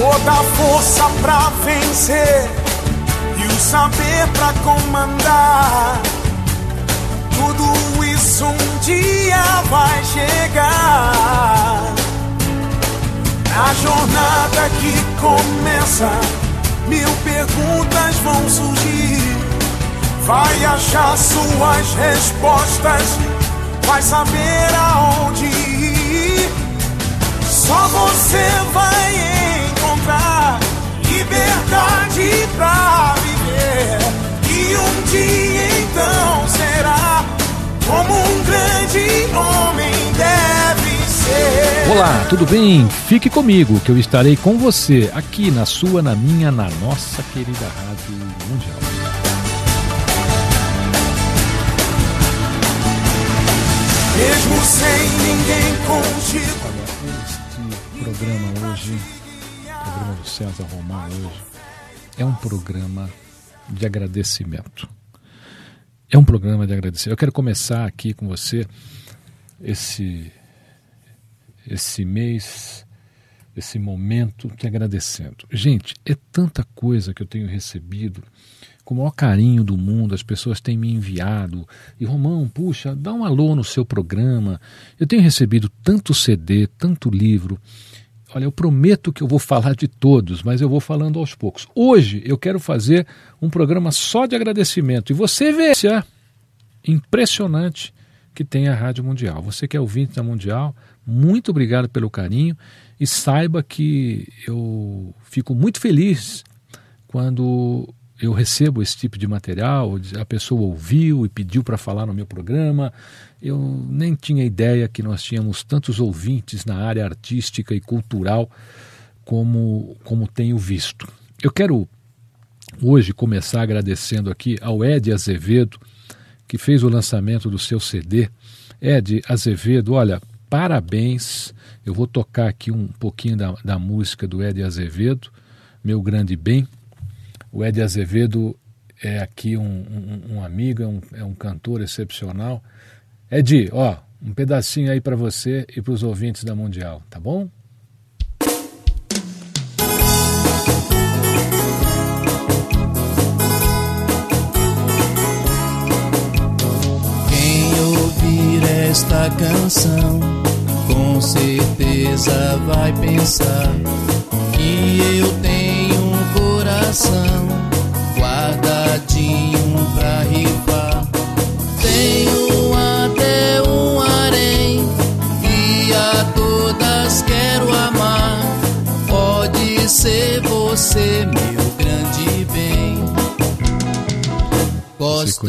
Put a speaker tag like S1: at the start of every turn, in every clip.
S1: Toda a força pra vencer e o saber pra comandar. Tudo isso um dia vai chegar. Na jornada que começa, mil perguntas vão surgir. Vai achar suas respostas, vai saber aonde ir. Só você vai liberdade pra viver. E um dia então será como um grande homem deve ser.
S2: Olá, tudo bem? Fique comigo que eu estarei com você aqui na sua, na minha, na nossa querida Rádio Mundial.
S1: Mesmo sem ninguém contigo.
S2: Olha, este programa hoje do César Romar hoje é um programa de agradecimento. É um programa de agradecimento. Eu quero começar aqui com você esse esse mês, esse momento te agradecendo. Gente, é tanta coisa que eu tenho recebido com o maior carinho do mundo, as pessoas têm me enviado. E Romão, puxa, dá um alô no seu programa. Eu tenho recebido tanto CD, tanto livro. Olha, eu prometo que eu vou falar de todos, mas eu vou falando aos poucos. Hoje eu quero fazer um programa só de agradecimento. E você vê se é impressionante que tem a Rádio Mundial. Você que é ouvinte da Mundial, muito obrigado pelo carinho e saiba que eu fico muito feliz quando eu recebo esse tipo de material, a pessoa ouviu e pediu para falar no meu programa. Eu nem tinha ideia que nós tínhamos tantos ouvintes na área artística e cultural como, como tenho visto. Eu quero hoje começar agradecendo aqui ao Ed Azevedo, que fez o lançamento do seu CD. Ed Azevedo, olha, parabéns. Eu vou tocar aqui um pouquinho da, da música do Ed Azevedo, Meu Grande Bem. O Ed Azevedo é aqui um, um, um amigo, é um, é um cantor excepcional. Ed, ó, um pedacinho aí para você e para os ouvintes da Mundial, tá bom?
S3: Quem ouvir esta canção, com certeza vai pensar que eu tenho um coração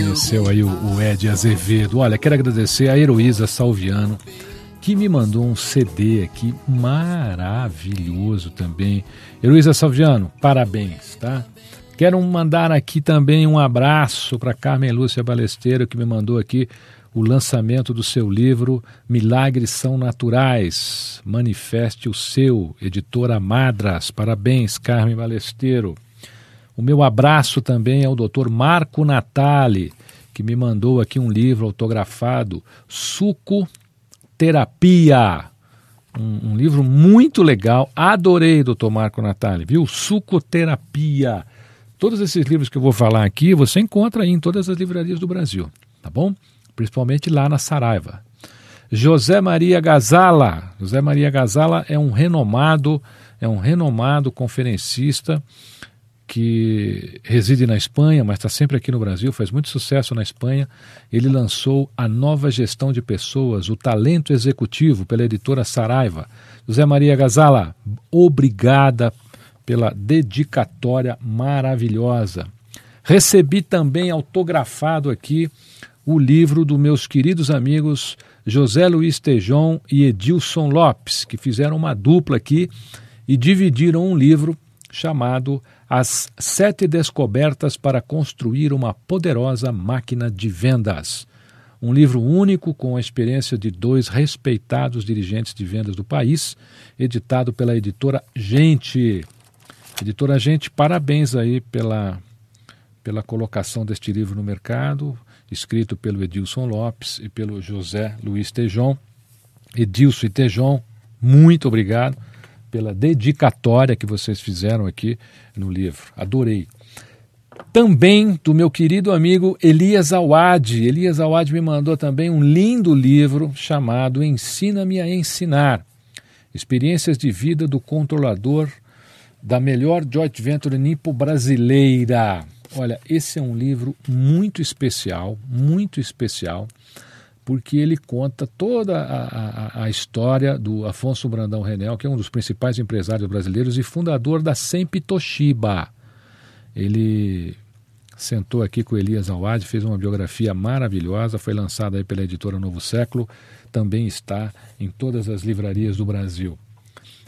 S2: conheceu aí o, o Ed Azevedo. Olha, quero agradecer a Heroísa Salviano, que me mandou um CD aqui maravilhoso também. Heroísa Salviano, parabéns, tá? Quero mandar aqui também um abraço para Carmen Lúcia Balesteiro, que me mandou aqui o lançamento do seu livro Milagres São Naturais. Manifeste o seu, editora Madras. Parabéns, Carmen Balesteiro. O meu abraço também ao Dr. Marco Natali, que me mandou aqui um livro autografado, Suco Terapia. Um, um, livro muito legal. Adorei, doutor Marco Natali, viu? Sucoterapia. Todos esses livros que eu vou falar aqui você encontra aí em todas as livrarias do Brasil, tá bom? Principalmente lá na Saraiva. José Maria Gazala. José Maria Gazala é um renomado, é um renomado conferencista que reside na Espanha, mas está sempre aqui no Brasil, faz muito sucesso na Espanha. Ele lançou A Nova Gestão de Pessoas, o Talento Executivo, pela editora Saraiva. José Maria Gazala, obrigada pela dedicatória maravilhosa. Recebi também autografado aqui o livro dos meus queridos amigos José Luiz Tejon e Edilson Lopes, que fizeram uma dupla aqui e dividiram um livro chamado As Sete Descobertas para Construir uma Poderosa Máquina de Vendas. Um livro único com a experiência de dois respeitados dirigentes de vendas do país, editado pela editora Gente. Editora Gente, parabéns aí pela, pela colocação deste livro no mercado, escrito pelo Edilson Lopes e pelo José Luiz Tejon. Edilson e Tejon, muito obrigado pela dedicatória que vocês fizeram aqui no livro. Adorei. Também do meu querido amigo Elias Awad. Elias Awad me mandou também um lindo livro chamado Ensina-me a Ensinar. Experiências de vida do controlador da melhor joint venture nipo brasileira. Olha, esse é um livro muito especial, muito especial porque ele conta toda a, a, a, história do Afonso Brandão Renel, que é um dos principais empresários brasileiros e fundador da Sempre Toshiba. Ele sentou aqui com Elias Awad, fez uma biografia maravilhosa, foi lançada aí pela editora Novo Século, também está em todas as livrarias do Brasil.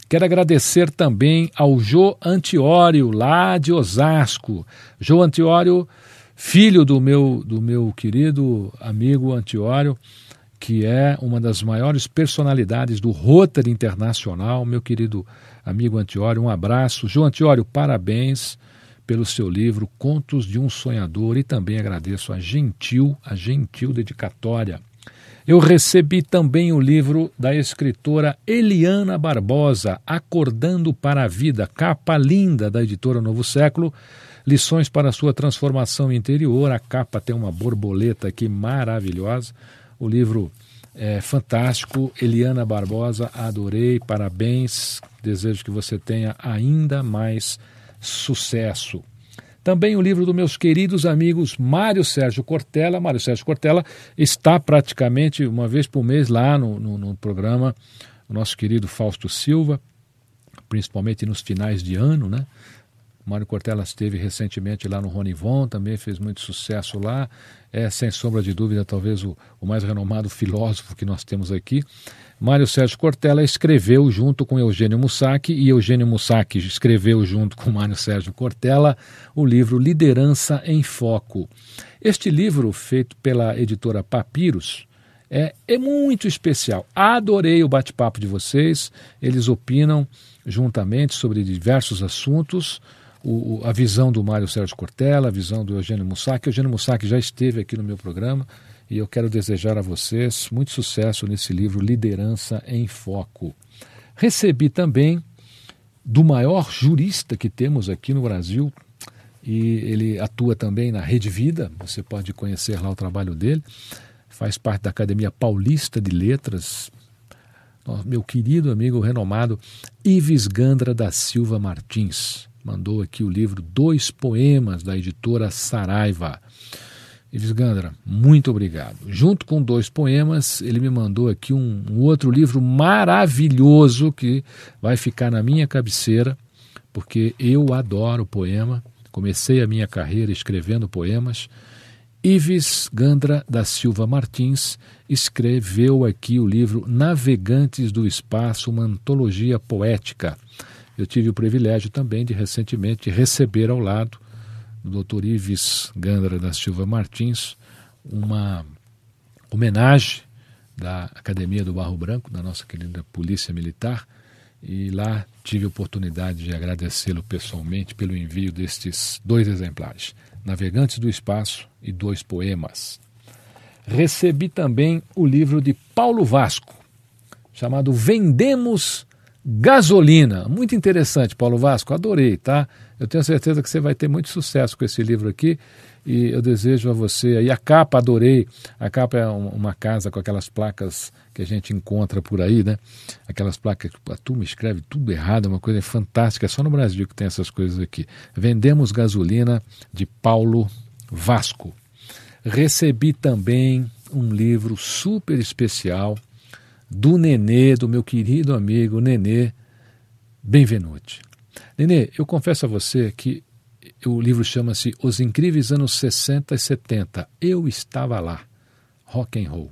S2: Quero agradecer também ao Jô Antiório, lá de Osasco. Jô Antiório filho do meu, do meu querido amigo Antiório, que é uma das maiores personalidades do Rotary Internacional, meu querido amigo Antiório, um abraço. João Antiório, parabéns pelo seu livro Contos de um Sonhador e também agradeço a gentil, a gentil dedicatória. Eu recebi também o livro da escritora Eliana Barbosa, Acordando para a Vida, capa linda da editora Novo Século, Lições para a sua transformação interior. A capa tem uma borboleta aqui maravilhosa. O livro é fantástico. Eliana Barbosa, adorei, parabéns. Desejo que você tenha ainda mais sucesso. Também o livro dos meus queridos amigos Mário Sérgio Cortella. Mário Sérgio Cortella está praticamente uma vez por mês lá no, no, no programa, o nosso querido Fausto Silva, principalmente nos finais de ano, né? Mário Cortella esteve recentemente lá no Ronivon, também fez muito sucesso lá. É, sem sombra de dúvida, talvez o, o mais renomado filósofo que nós temos aqui. Mário Sérgio Cortella escreveu junto com Eugênio Mussac e Eugênio Mussac escreveu junto com Mário Sérgio Cortella o livro Liderança em Foco. Este livro, feito pela editora Papiros, é, é muito especial. Adorei o bate-papo de vocês. Eles opinam juntamente sobre diversos assuntos o, a visão do Mário Sérgio Cortella, a visão do Eugênio Mussac. Eugênio Mussac já esteve aqui no meu programa e eu quero desejar a vocês muito sucesso nesse livro Liderança em Foco. Recebi também do maior jurista que temos aqui no Brasil, e ele atua também na Rede Vida, você pode conhecer lá o trabalho dele, faz parte da Academia Paulista de Letras, meu querido amigo renomado Ives Gandra da Silva Martins mandou aqui o livro Dois Poemas da editora Saraiva. Ives Gandra, muito obrigado. Junto com dois poemas, ele me mandou aqui um, um, outro livro maravilhoso que vai ficar na minha cabeceira, porque eu adoro poema. Comecei a minha carreira escrevendo poemas. Ives Gandra da Silva Martins escreveu aqui o livro Navegantes do Espaço, uma antologia poética. Eu tive o privilégio também de recentemente receber ao lado do Dr. Ives Gandra da Silva Martins uma homenagem da Academia do Barro Branco, da nossa querida Polícia Militar, e lá tive a oportunidade de agradecê-lo pessoalmente pelo envio destes dois exemplares, Navegantes do Espaço e dois poemas. Recebi também o livro de Paulo Vasco, chamado Vendemos Gasolina, muito interessante, Paulo Vasco, adorei, tá? Eu tenho certeza que você vai ter muito sucesso com esse livro aqui e eu desejo a você. E a capa, adorei. A capa é uma casa com aquelas placas que a gente encontra por aí, né? Aquelas placas que a turma escreve tudo errado, é uma coisa fantástica. É só no Brasil que tem essas coisas aqui. Vendemos Gasolina, de Paulo Vasco. Recebi também um livro super especial do Nenê, do meu querido amigo Nenê Benvenuti. Nenê, eu confesso a você que o livro chama-se Os Incríveis Anos 60 e 70. Eu estava lá. rock and roll.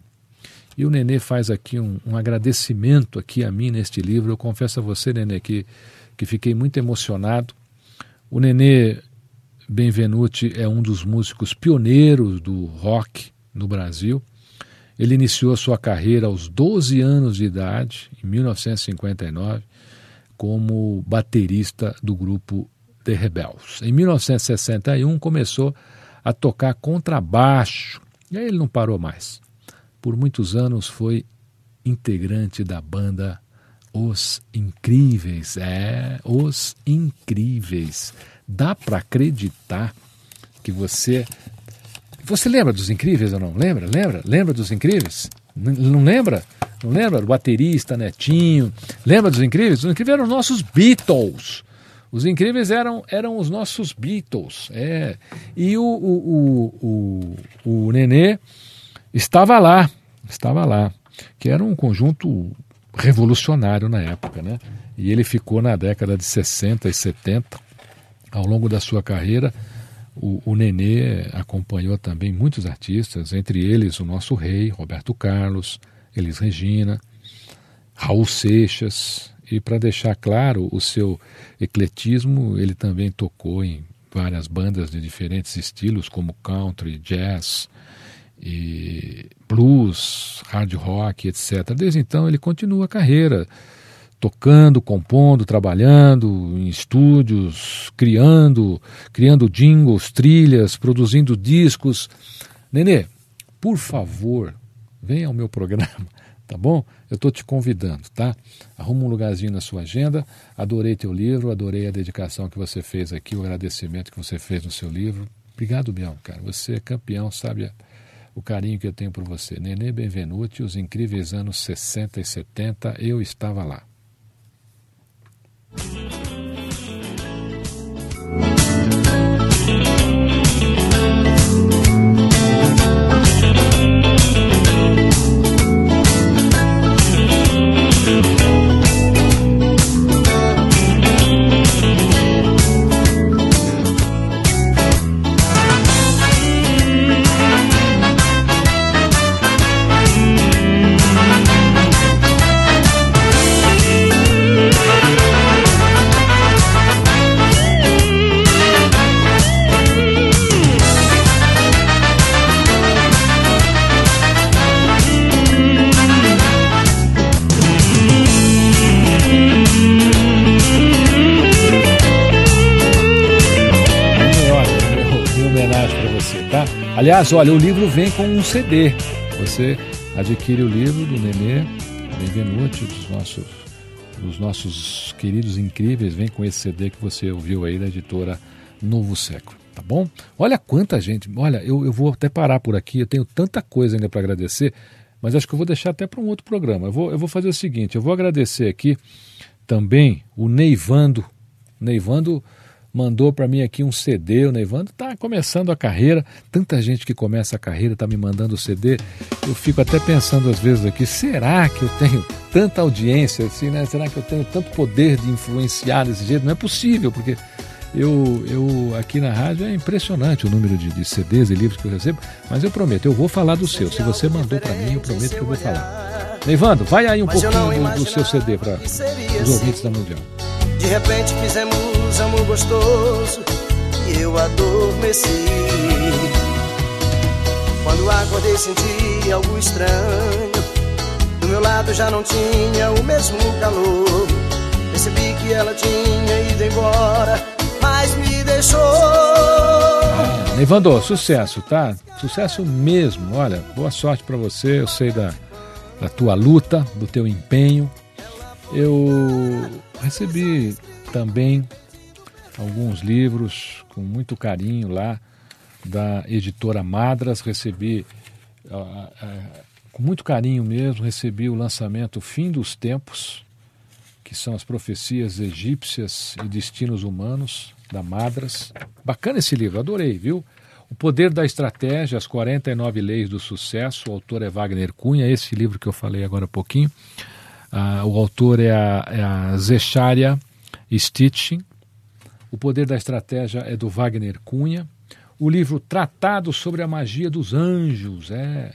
S2: E o Nenê faz aqui um, um, agradecimento aqui a mim neste livro. Eu confesso a você, Nenê, que, que fiquei muito emocionado. O Nenê Benvenuti é um dos músicos pioneiros do rock no Brasil. Ele iniciou sua carreira aos 12 anos de idade, em 1959, como baterista do grupo The Rebels. Em 1961 começou a tocar contrabaixo, e aí ele não parou mais. Por muitos anos foi integrante da banda Os Incríveis. É, Os Incríveis. Dá para acreditar que você você lembra dos Incríveis ou não? Lembra? Lembra? Lembra dos Incríveis? Não lembra? Não lembra? O baterista, Netinho. Lembra dos Incríveis? Os Incríveis eram os nossos Beatles. Os Incríveis eram, eram os nossos Beatles. É. E o, o, o, o, o Nenê estava lá. Estava lá. Que era um conjunto revolucionário na época, né? E ele ficou na década de 60 e 70, ao longo da sua carreira, o, o Nenê acompanhou também muitos artistas, entre eles o nosso rei, Roberto Carlos, Elis Regina, Raul Seixas. E para deixar claro o seu ecletismo, ele também tocou em várias bandas de diferentes estilos, como country, jazz, e blues, hard rock, etc. Desde então ele continua a carreira tocando, compondo, trabalhando em estúdios, criando, criando jingles, trilhas, produzindo discos. Nenê, por favor, venha ao meu programa, tá bom? Eu estou te convidando, tá? Arruma um lugarzinho na sua agenda. Adorei teu livro, adorei a dedicação que você fez aqui, o agradecimento que você fez no seu livro. Obrigado mesmo, cara. Você é campeão, sabe o carinho que eu tenho por você. Nenê Benvenuti, os incríveis anos 60 e 70, eu estava lá. Aliás, olha, o livro vem com um CD. Você adquire o livro do Nenê Benvenuti, dos nossos, dos nossos queridos incríveis, vem com esse CD que você ouviu aí da editora Novo Século. Tá bom? Olha quanta gente. Olha, eu, eu vou até parar por aqui, eu tenho tanta coisa ainda para agradecer, mas acho que eu vou deixar até para um outro programa. Eu vou, eu vou fazer o seguinte: eu vou agradecer aqui também o Neivando. Neivando mandou para mim aqui um CD, o Nevando está começando a carreira, tanta gente que começa a carreira está me mandando o CD, eu fico até pensando às vezes aqui, será que eu tenho tanta audiência assim, né? Será que eu tenho tanto poder de influenciar desse jeito? Não é possível, porque eu, eu aqui na rádio é impressionante o número de, de CDs e livros que eu recebo, mas eu prometo, eu vou falar do seu. Se você mandou para mim, eu prometo que eu vou falar. Nevando, vai aí um pouquinho do, do seu CD para os ouvintes da Mundial.
S4: De repente fizemos amor gostoso e eu adormeci. Quando acordei senti algo estranho. Do meu lado já não tinha o mesmo calor. Percebi que ela tinha ido embora, mas me deixou.
S2: Ah, Evandro, sucesso, tá? Sucesso mesmo. Olha, boa sorte para você. Eu sei da, da tua luta, do teu empenho. Eu recebi também alguns livros com muito carinho lá da editora Madras. Recebi, uh, uh, com muito carinho mesmo, recebi o lançamento Fim dos Tempos, que são as profecias egípcias e destinos humanos, da Madras. Bacana esse livro, adorei, viu? O Poder da Estratégia, as 49 Leis do Sucesso, o autor é Wagner Cunha, esse livro que eu falei agora há pouquinho. Ah, o autor é a, é a Zecharia Stitching. O Poder da Estratégia é do Wagner Cunha. O livro Tratado sobre a Magia dos Anjos, é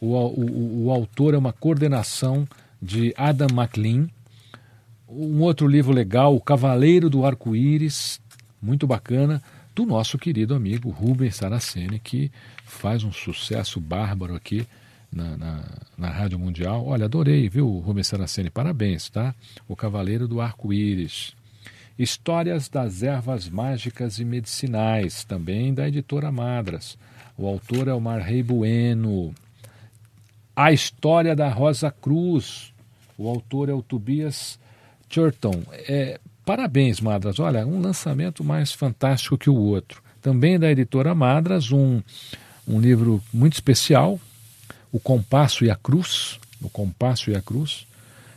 S2: O, o, o autor é uma coordenação de Adam MacLean. Um outro livro legal, O Cavaleiro do Arco-Íris, muito bacana, do nosso querido amigo Rubens Saraceni, que faz um sucesso bárbaro aqui na, na, na, Rádio Mundial. Olha, adorei, viu, Rubens Saraceni? Parabéns, tá? O Cavaleiro do Arco-Íris. Histórias das Ervas Mágicas e Medicinais, também da editora Madras. O autor é o Marrei Bueno. A História da Rosa Cruz. O autor é o Tobias Churton. É, parabéns, Madras. Olha, um lançamento mais fantástico que o outro. Também da editora Madras, um, um livro muito especial, O Compasso e a Cruz. O Compasso e a Cruz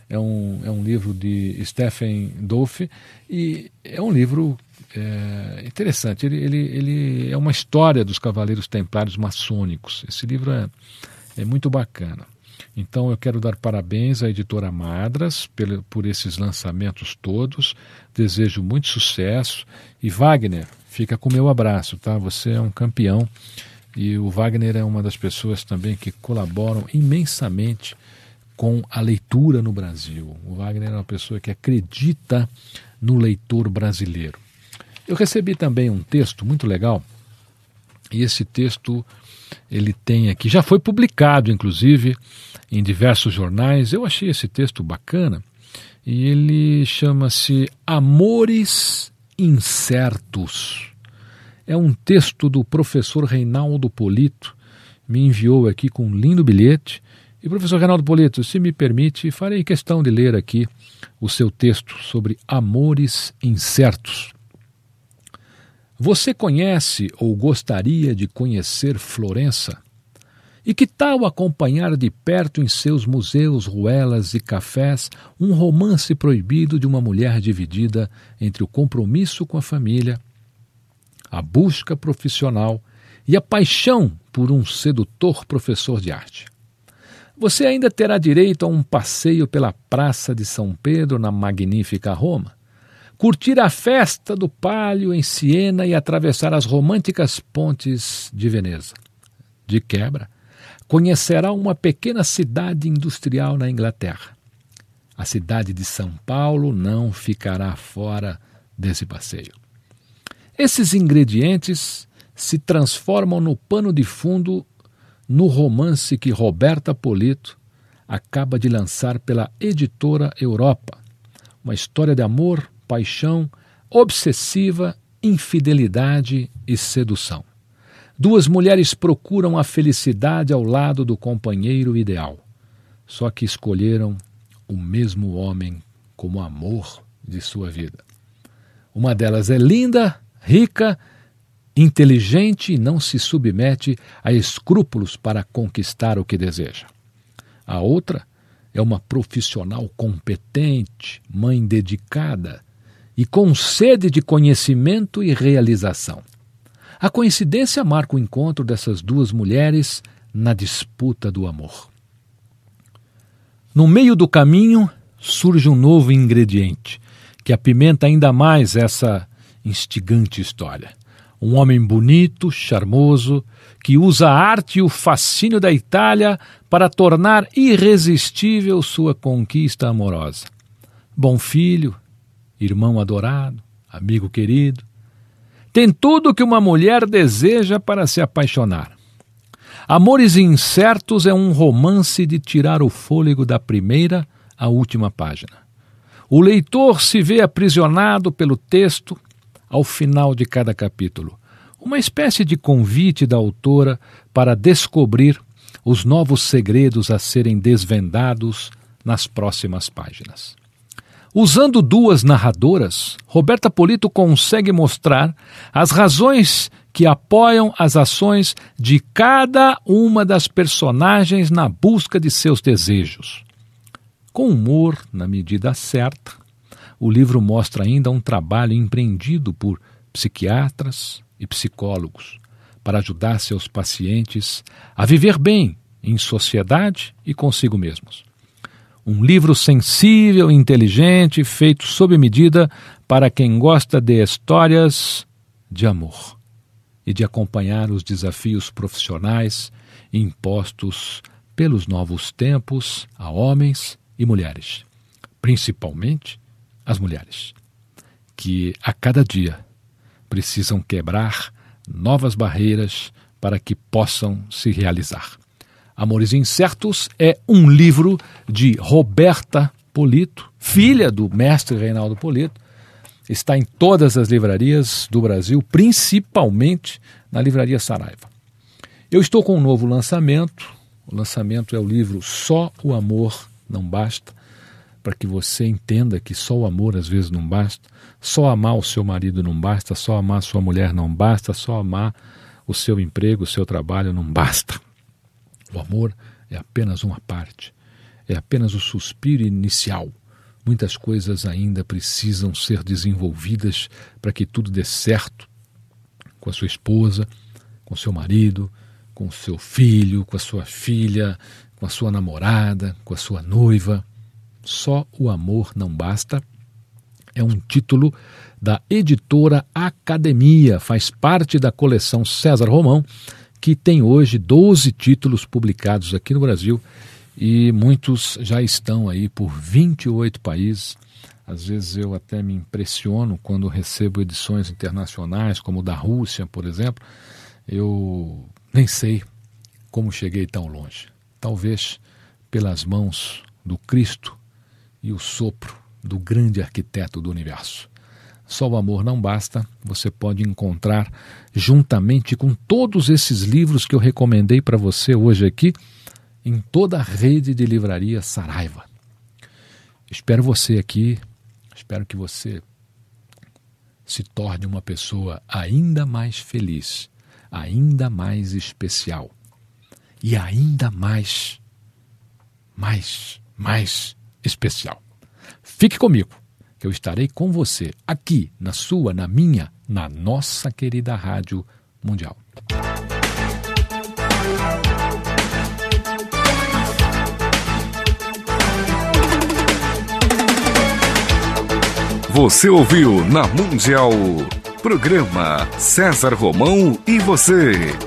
S2: é um, é um livro de Stephen Dolphy e é um livro é, interessante. Ele, ele, ele é uma história dos Cavaleiros Templários Maçônicos. Esse livro é, é muito bacana. Então eu quero dar parabéns à editora Madras por, por esses lançamentos todos. Desejo muito sucesso. E Wagner, fica com o meu abraço, tá? Você é um campeão. E o Wagner é uma das pessoas também que colaboram imensamente com a leitura no Brasil. O Wagner é uma pessoa que acredita no leitor brasileiro. Eu recebi também um texto muito legal, e esse texto ele tem aqui, já foi publicado inclusive em diversos jornais. Eu achei esse texto bacana e ele chama-se Amores Incertos. É um texto do professor Reinaldo Polito, me enviou aqui com um lindo bilhete e professor Reinaldo Polito, se me permite, farei questão de ler aqui o seu texto sobre amores incertos. Você conhece ou gostaria de conhecer Florença? E que tal acompanhar de perto em seus museus, ruelas e cafés um romance proibido de uma mulher dividida entre o compromisso com a família, a busca profissional e a paixão por um sedutor professor de arte? Você ainda terá direito a um passeio pela Praça de São Pedro na magnífica Roma, curtir a festa do Palio em Siena e atravessar as românticas pontes de Veneza. De quebra, conhecerá uma pequena cidade industrial na Inglaterra. A cidade de São Paulo não ficará fora desse passeio. Esses ingredientes se transformam no pano de fundo no romance que Roberta Polito acaba de lançar pela editora Europa. Uma história de amor, paixão, obsessiva, infidelidade e sedução. Duas mulheres procuram a felicidade ao lado do companheiro ideal, só que escolheram o mesmo homem como amor de sua vida. Uma delas é linda, rica inteligente e não se submete a escrúpulos para conquistar o que deseja. A outra é uma profissional competente, mãe dedicada e com sede de conhecimento e realização. A coincidência marca o encontro dessas duas mulheres na disputa do amor. No meio do caminho surge um novo ingrediente que apimenta ainda mais essa instigante história um homem bonito, charmoso, que usa a arte e o fascínio da Itália para tornar irresistível sua conquista amorosa. Bom filho, irmão adorado, amigo querido, tem tudo que uma mulher deseja para se apaixonar. Amores Incertos é um romance de tirar o fôlego da primeira à última página. O leitor se vê aprisionado pelo texto ao final de cada capítulo, uma espécie de convite da autora para descobrir os novos segredos a serem desvendados nas próximas páginas. Usando duas narradoras, Roberta Polito consegue mostrar as razões que apoiam as ações de cada uma das personagens na busca de seus desejos. Com humor, na medida certa, o livro mostra ainda um trabalho empreendido por psiquiatras e psicólogos para ajudar seus pacientes a viver bem em sociedade e consigo mesmos. Um livro sensível, inteligente, feito sob medida para quem gosta de histórias de amor e de acompanhar os desafios profissionais impostos pelos novos tempos a homens e mulheres, principalmente as mulheres, que a cada dia precisam quebrar novas barreiras para que possam se realizar. Amores Incertos é um livro de Roberta Polito, filha do mestre Reinaldo Polito. Está em todas as livrarias do Brasil, principalmente na Livraria Saraiva. Eu estou com um novo lançamento. O lançamento é o livro Só o Amor Não Basta, para que você entenda que só o amor às vezes não basta, só amar o seu marido não basta, só amar a sua mulher não basta, só amar o seu emprego, o seu trabalho não basta. O amor é apenas uma parte, é apenas o suspiro inicial. Muitas coisas ainda precisam ser desenvolvidas para que tudo dê certo com a sua esposa, com seu marido, com seu filho, com a sua filha, com a sua namorada, com a sua noiva. Só o amor não basta. É um título da editora Academia, faz parte da coleção César Romão, que tem hoje 12 títulos publicados aqui no Brasil e muitos já estão aí por 28 países. Às vezes eu até me impressiono quando recebo edições internacionais, como da Rússia, por exemplo. Eu nem sei como cheguei tão longe. Talvez pelas mãos do Cristo e o sopro do grande arquiteto do universo. Só o amor não basta, você pode encontrar juntamente com todos esses livros que eu recomendei para você hoje aqui em toda a rede de livraria Saraiva. Espero você aqui, espero que você se torne uma pessoa ainda mais feliz, ainda mais especial e ainda mais, mais, mais especial. Fique comigo, que eu estarei com você aqui, na sua, na minha, na nossa querida Rádio Mundial.
S5: Você ouviu na Mundial. Programa César Romão e você.